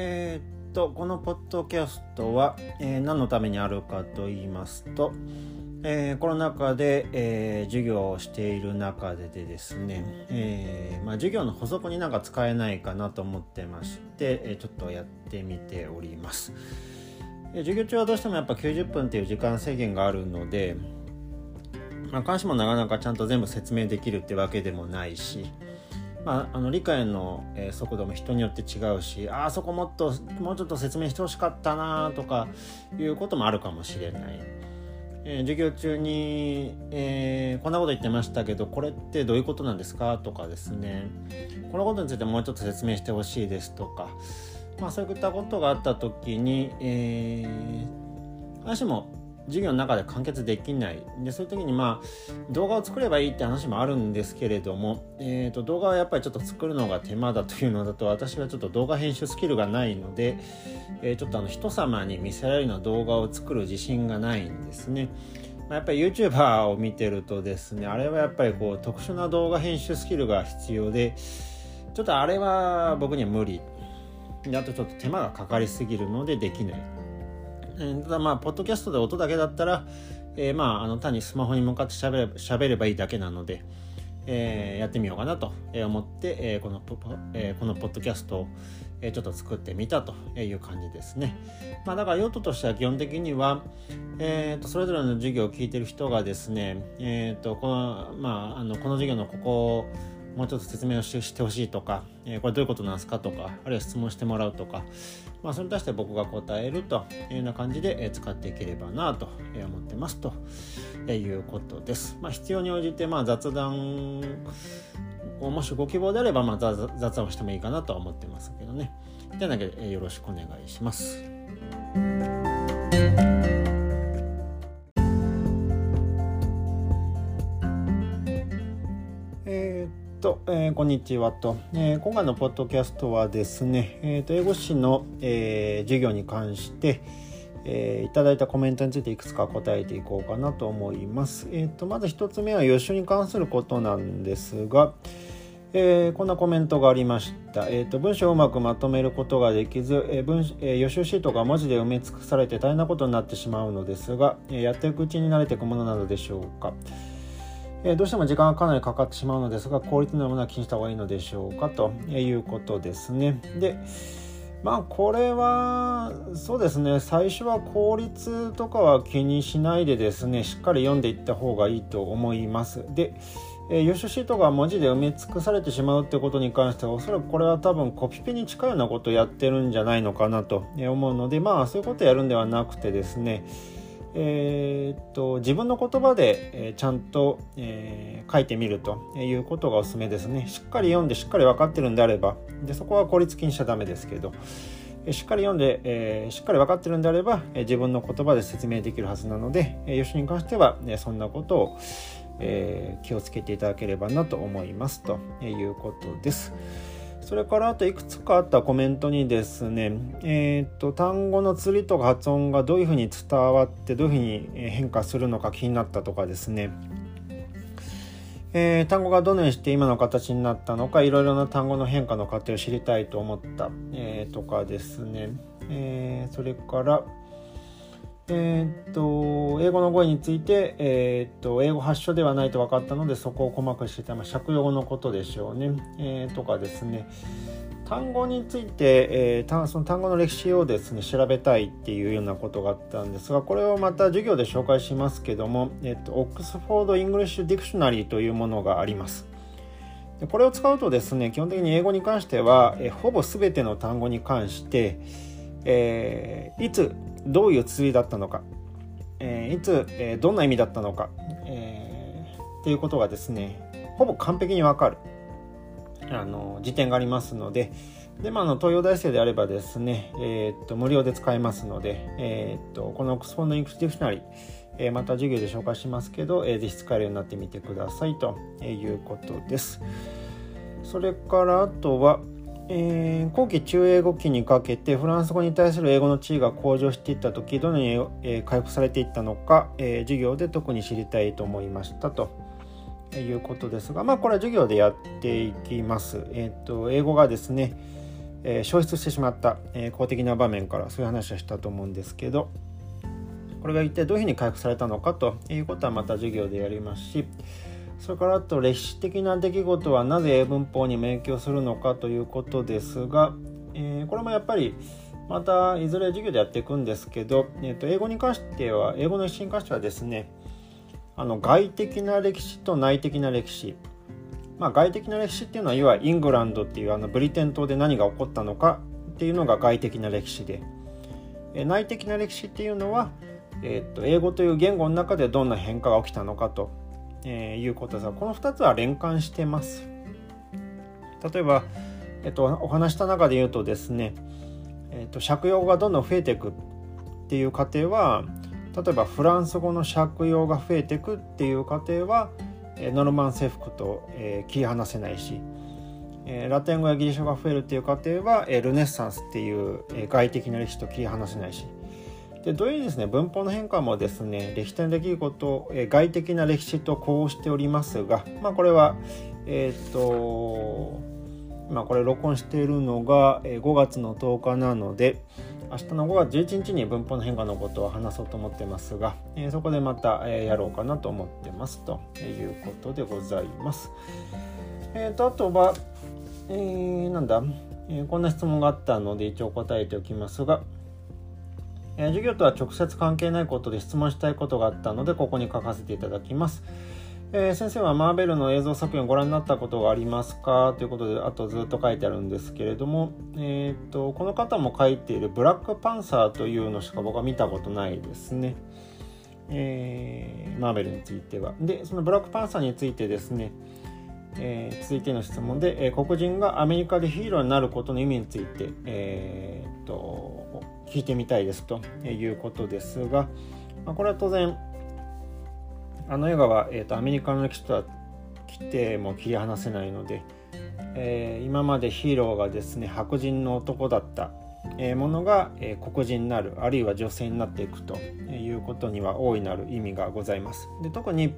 えー、っとこのポッドキャストは、えー、何のためにあるかと言いますと、えー、コロナ禍で、えー、授業をしている中ででですね、えーまあ、授業の補足になんか使えないかなと思ってまして、えー、ちょっとやってみております。授業中はどうしてもやっぱ90分っていう時間制限があるので、まあ、監視もなかなかちゃんと全部説明できるってわけでもないし、まあ、あの理解の、え速度も人によって違うしあそこもっともうちょっと説明してほしかったなとかいうこともあるかもしれない。え、授業中に、えー、こんなこと言ってましたけどこれってどういうことなんですかとかですねこのことについてもうちょっと説明してほしいですとか、まあ、そういったことがあった時に、えー、話も授業の中で完結できない。でそういう時にまあ動画を作ればいいって話もあるんですけれども、えー、と動画はやっぱりちょっと作るのが手間だというのだと私はちょっと動画編集スキルがないので、えー、ちょっとあの人様に見せられるような動画を作る自信がないんですね。やっぱり YouTuber を見てるとですねあれはやっぱりこう特殊な動画編集スキルが必要でちょっとあれは僕には無理。であとちょっと手間がかかりすぎるのでできない。ただまあポッドキャストで音だけだったら、えー、まああの単にスマホに向かって喋れ喋ればいいだけなので、えー、やってみようかなと思って、えー、このポ、えー、このポッドキャストをちょっと作ってみたという感じですね。まあ、だから用途としては基本的には、えー、とそれぞれの授業を聞いてる人がですね、えー、とこのまあ、あのこの授業のここをもうちょっと説明をしてほしいとか、えー、これどういうことなんですかとかあるいは質問してもらうとか、まあ、それに対して僕が答えるというような感じで使っていければなと思ってますということです。まあ、必要に応じてまあ雑談をもしご希望であればまあ雑談をしてもいいかなとは思ってますけどね。ではだけよろしくお願いします。えー、こんにちはと、えー、今回のポッドキャストはですね、えーと、英語史の、えー、授業に関して、えー、いただいたコメントについていくつか答えていこうかなと思います。えーと、まず1つ目は予習に関することなんですが、えー、こんなコメントがありました。えーと、文章をうまくまとめることができず、えー文えー、予習シートが文字で埋め尽くされて大変なことになってしまうのですが、え、やっていくうちに慣れていくものなのでしょうか。えどうしても時間がかなりかかってしまうのですが効率のものは気にした方がいいのでしょうかということですね。でまあこれはそうですね最初は効率とかは気にしないでですねしっかり読んでいった方がいいと思います。でえ予習シートが文字で埋め尽くされてしまうってことに関してはおそらくこれは多分コピペに近いようなことをやってるんじゃないのかなと思うのでまあそういうことをやるんではなくてですねえー、っと自分の言葉で、ちゃんと、えー、書いてみるということがおすすめですね。しっかり読んでしっかり分かってるんであればでそこは効率気にしちゃダメですけどしっかり読んで、えー、しっかり分かってるんであれば、自分の言葉で説明できるはずなので、えー、予習に関しては、ね、そんなことを、えー、気をつけていただければなと思いますということです。それからあといくつかあったコメントにですね、えーと、単語の釣りとか発音がどういうふうに伝わってどういうふうに変化するのか気になったとかですね、えー、単語がどのようにして今の形になったのかいろいろな単語の変化の過程を知りたいと思った、えー、とかですね、えー、それからえー、っと英語の語彙について、えー、っと英語発祥ではないと分かったのでそこを細かくしてた、まあ、借用のことでしょうね、えー、とかですね。単語について、えー、その単語の歴史をですね調べたいっていうようなことがあったんですがこれをまた授業で紹介しますけども、えー、っと Oxford English Dictionary というものがあります。でこれを使うとですね基本的に英語に関しては、え、ほぼ全ての単語に関して、えー、いつどういう綴りだったのか、えー、いつ、えー、どんな意味だったのか、えー、っていうことがですねほぼ完璧にわかる。あの辞典がありますので。で、まあ、の東洋大生であればですね、えー、っと無料で使えますので、えー、っとこの Oxford English Dictionary えまた授業で紹介しますけど、えー、ぜひ使えるようになってみてくださいということです。それからあとは、えー、後期中英語期にかけてフランス語に対する英語の地位が向上していった時どのように、えー、回復されていったのか、えー、授業で特に知りたいと思いましたということですがまあこれは授業でやっていきます。えーと、英語がですね、え、消失してしまった、え、公的な場面からそういう話をしたと思うんですけどこれが一体どういうふうに回復されたのかということはまた授業でやりますしそれからあと歴史的な出来事はなぜ英文法にも影響するのかということですが、えー、これもやっぱりまたいずれ授業でやっていくんですけど、えー、と英語に関しては英語の歴史に関してはですねあの外的な歴史と内的な歴史。まあ、外的な歴史っていうのはいわゆるイングランドっていうあのブリテン島で何が起こったのかっていうのが外的な歴史で、え内的な歴史っていうのは、えー、と英語という言語の中でどんな変化が起きたのかと、えー、いうことですがこの2つは連関してます。例えば、えっと、お話した中で言うとですね、えっと、借用がどんどん増えていくっていう過程は例えばフランス語の借用が増えていくっていう過程はノルマン征服と、えー、切り離せないし、えー、ラテン語やギリシャ語が増えるっていう過程は、えー、ルネッサンスっていう、えー、外的な歴史と切り離せないしで同様にですね文法の変化もですね歴史的な出来事、え、外的な歴史とこうしておりますが、まあ、これはえっ、と今これ録音しているのが5月の10日なので、明日の5月11日に文法の変化のことを話そうと思ってますが、え、そこでまた、え、やろうかなと思ってますということでございます。えーと、あとは、えー、なんだ、えー、こんな質問があったので一応答えておきますが、えー、授業とは直接関係ないことで質問したいことがあったのでここに書かせていただきます。えー、先生はマーベルの映像作品をご覧になったことがありますか？ということであとずっと書いてあるんですけれども、えーと、この方も書いている「ブラックパンサー」というのしか僕は見たことないですね、えー、マーベルについては。でそのブラックパンサーについてですね、えー、続いての質問で、え、黒人がアメリカでヒーローになることの意味について、えーと、聞いてみたいですということですが、まあ、これは当然あの映画は、えーと、アメリカの歴史とは来ても切り離せないので、えー、今までヒーローがですね白人の男だった、ものが、え、黒人になるあるいは女性になっていくということには大いなる意味がございます。で特に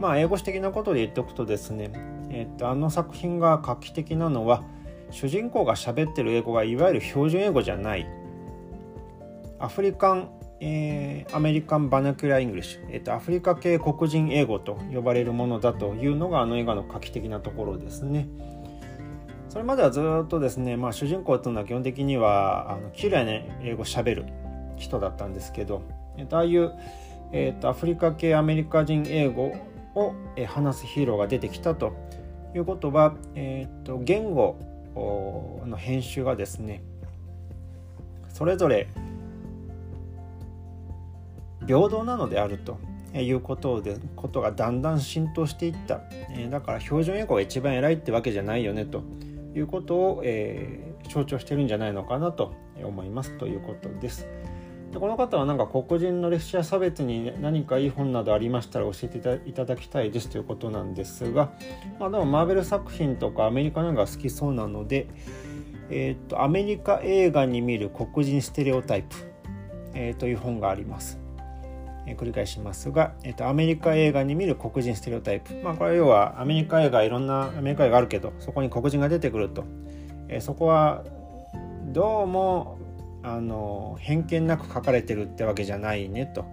まあ英語史的なことで言っておくとですね、えーとあの作品が画期的なのは主人公が喋ってる英語がいわゆる標準英語じゃない African えー、 American Vernacular English、えーと、アフリカ系黒人英語と呼ばれるものだというのがあの映画の画期的なところですね。それまではずっとですね、まあ、主人公というのは基本的にはあの綺麗な英語しゃべる人だったんですけど、えーと、ああいう、えーと、アフリカ系アメリカ人英語を、えー、話すヒーローが出てきたということは、えー、と言語の編集がですねそれぞれ平等なのであるということでことがだんだん浸透していった、えだから標準英語が一番偉いってわけじゃないよねということを、えー、象徴してるんじゃないのかなと思いますということです。でこの方はなんか黒人の歴史や差別に何かいい本などありましたら教えていただきたいですということなんですが、まあ、でもマーベル作品とかアメリカなんか好きそうなので、えーと、アメリカ映画に見る黒人ステレオタイプ、えー、という本があります。え、繰り返しますが、えーと、アメリカ映画に見る黒人ステレオタイプ、まあ、これは要はアメリカ映画いろんなアメリカ映画あるけどそこに黒人が出てくると、え、そこはどうもあの偏見なく書かれてるってわけじゃないねと。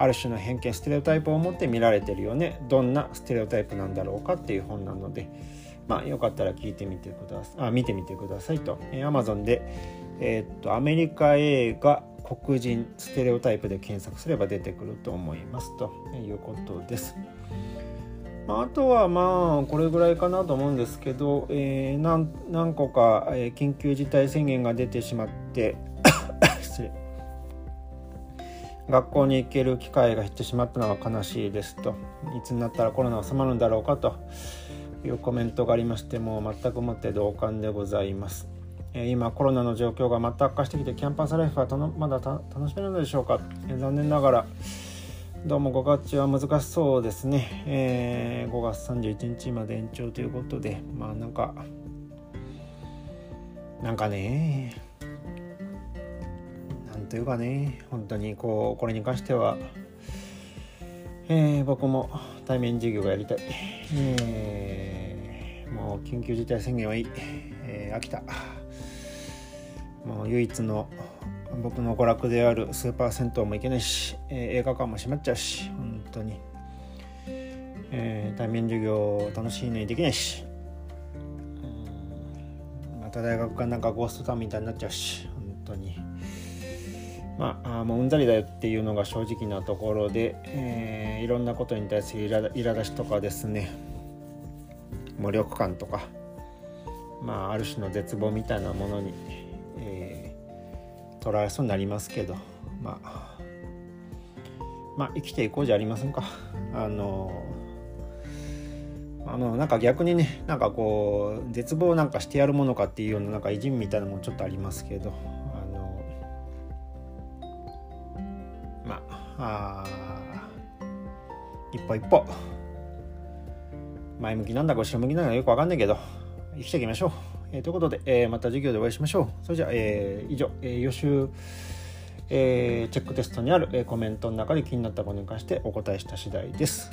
ある種の偏見ステレオタイプを持って見られてるよね。どんなステレオタイプなんだろうかっていう本なので。まあよかったら聞いてみてください。あ見てみてくださいと、えー、Amazon でえー、っとアメリカ映画黒人ステレオタイプで検索すれば出てくると思いますということです。あとはまあこれぐらいかなと思うんですけど、えー、何何個か、緊急事態宣言が出てしまって 学校に行ける機会が減ってしまったのは悲しいですといつになったらコロナ収まるんだろうかというコメントがありましてもう全くもって同感でございます。今コロナの状況がまた悪化してきてキャンパスライフはまだ楽しめるのでしょうか、残念ながらどうも5月中は難しそうですね、えー、5月31日まで延長ということでまあなんかなんかねなんというかね本当にこうこれに関しては、えー、僕も対面授業がやりたい、えー、もう緊急事態宣言はいい、えー、飽きた。もう唯一の僕の娯楽であるスーパー銭湯も行けないし、えー、映画館も閉まっちゃうし本当に、えー、対面授業楽しいのにできないしまた大学がなんかゴーストタウンみたいになっちゃうし本当に。まあもううんざりだよっていうのが正直なところで、えー、いろんなことに対する苛立ちとかですね。無力感とか。まあある種の絶望みたいなものに、えー、捉えそうになりますけどまあまあ生きていこうじゃありませんかあのあのなんか逆にねなんかこう絶望なんかしてやるものかっていうようななんか偉人みたいなのもちょっとありますけどあのまあ一歩一歩前向きなんだか後ろ向きなんだかよくわかんないけど生きていきましょう。えー、ということで、えー、また授業でお会いしましょう。それじゃあ、えー、以上、えー、予習、えー、チェックテストにある、えー、コメントの中で気になったことに関してお答えした次第です。